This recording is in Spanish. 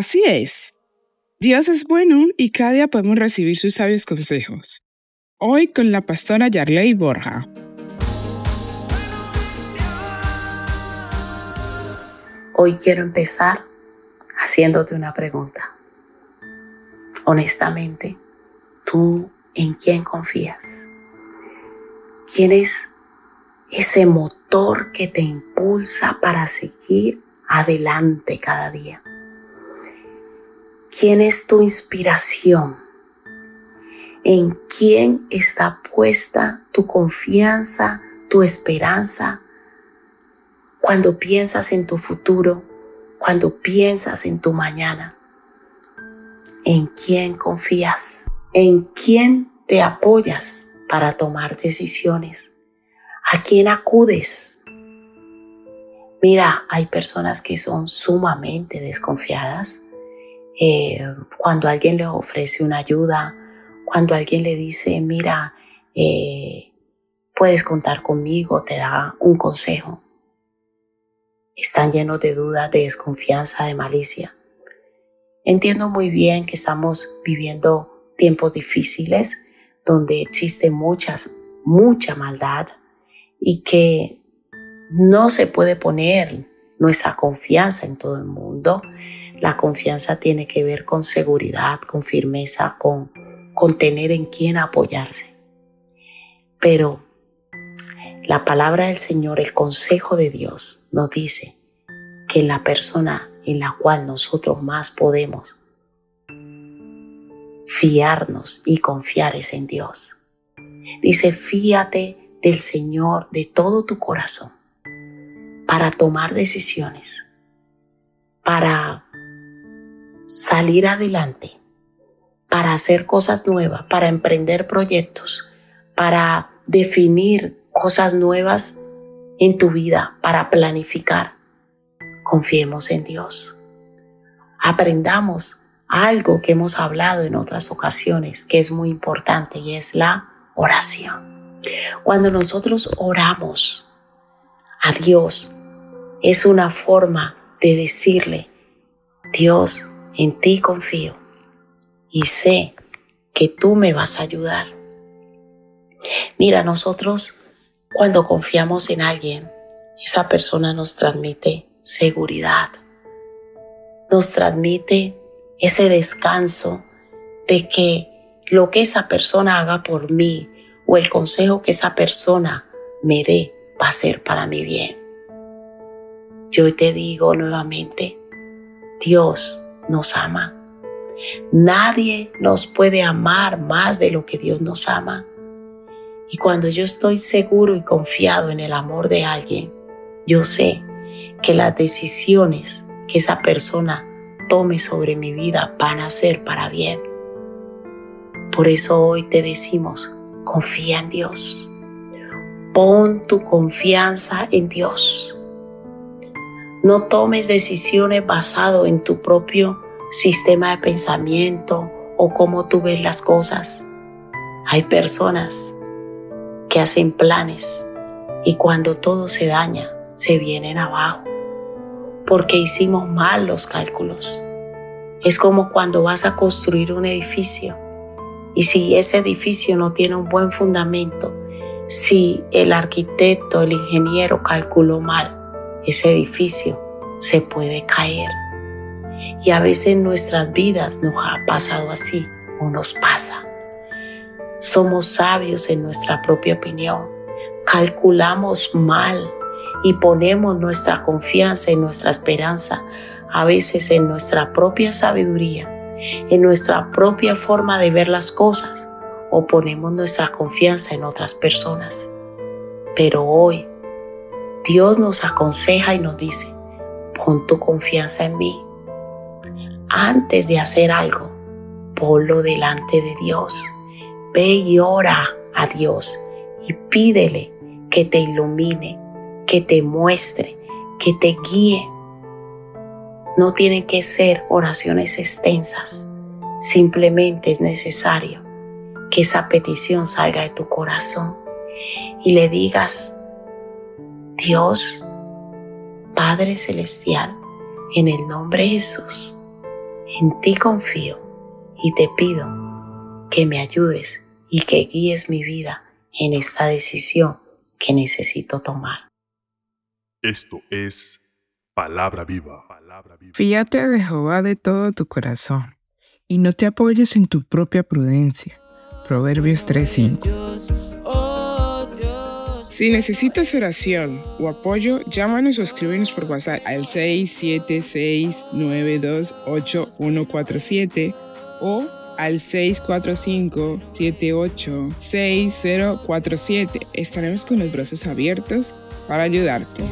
Así es. Dios es bueno y cada día podemos recibir sus sabios consejos. Hoy con la pastora Yarley Borja. Hoy quiero empezar haciéndote una pregunta. Honestamente, ¿tú en quién confías? ¿Quién es ese motor que te impulsa para seguir adelante cada día? ¿Quién es tu inspiración? ¿En quién está puesta tu confianza, tu esperanza? Cuando piensas en tu futuro, cuando piensas en tu mañana, ¿en quién confías? ¿En quién te apoyas para tomar decisiones? ¿A quién acudes? Mira, hay personas que son sumamente desconfiadas eh, cuando alguien le ofrece una ayuda, cuando alguien le dice, mira, eh, puedes contar conmigo, te da un consejo. Están llenos de dudas, de desconfianza, de malicia. Entiendo muy bien que estamos viviendo tiempos difíciles donde existe muchas, mucha maldad y que no se puede poner nuestra confianza en todo el mundo la confianza tiene que ver con seguridad, con firmeza, con, tener en quién apoyarse. Pero la palabra del Señor, el consejo de Dios nos dice que la persona en la cual nosotros más podemos fiarnos y confiar es en Dios. Dice, fíate del Señor de todo tu corazón para tomar decisiones, para salir adelante, para hacer cosas nuevas, para emprender proyectos, para definir cosas nuevas en tu vida, para planificar. Confiemos en Dios. Aprendamos algo que hemos hablado en otras ocasiones, que es muy importante, y es la oración. Cuando nosotros oramos a Dios, es una forma de decirle, Dios, en ti confío y sé que tú me vas a ayudar. Mira, nosotros cuando confiamos en alguien, esa persona nos transmite seguridad, nos transmite ese descanso de que lo que esa persona haga por mí o el consejo que esa persona me dé va a ser para mi bien. Yo te digo nuevamente, Dios nos ama. Nadie nos puede amar más de lo que Dios nos ama. Y cuando yo estoy seguro y confiado en el amor de alguien, yo sé que las decisiones que esa persona tome sobre mi vida van a ser para bien. Por eso hoy te decimos, confía en Dios. Pon tu confianza en Dios. No tomes decisiones basado en tu propio sistema de pensamiento o cómo tú ves las cosas. Hay personas que hacen planes y cuando todo se daña, se vienen abajo porque hicimos mal los cálculos. Es como cuando vas a construir un edificio y si ese edificio no tiene un buen fundamento, si el arquitecto, el ingeniero calculó mal, ese edificio se puede caer. Y a veces en nuestras vidas nos ha pasado así o nos pasa. Somos sabios en nuestra propia opinión. Calculamos mal y ponemos nuestra confianza y nuestra esperanza a veces en nuestra propia sabiduría, en nuestra propia forma de ver las cosas o ponemos nuestra confianza en otras personas. Pero hoy Dios nos aconseja y nos dice, pon tu confianza en mí. Antes de hacer algo, ponlo delante de Dios. Ve y ora a Dios y pídele que te ilumine, que te muestre, que te guíe. No tienen que ser oraciones extensas. Simplemente es necesario que esa petición salga de tu corazón y le digas, Dios, Padre Celestial, en el nombre de Jesús, En ti confío y te pido que me ayudes y que guíes mi vida en esta decisión que necesito tomar. Esto es palabra viva. Fíjate de Jehová de todo tu corazón y no te apoyes en tu propia prudencia. Proverbios 3:5. Si necesitas oración o apoyo, llámanos o escríbenos por WhatsApp al 676-928-147 o al 645-786047. Estaremos con los brazos abiertos para ayudarte.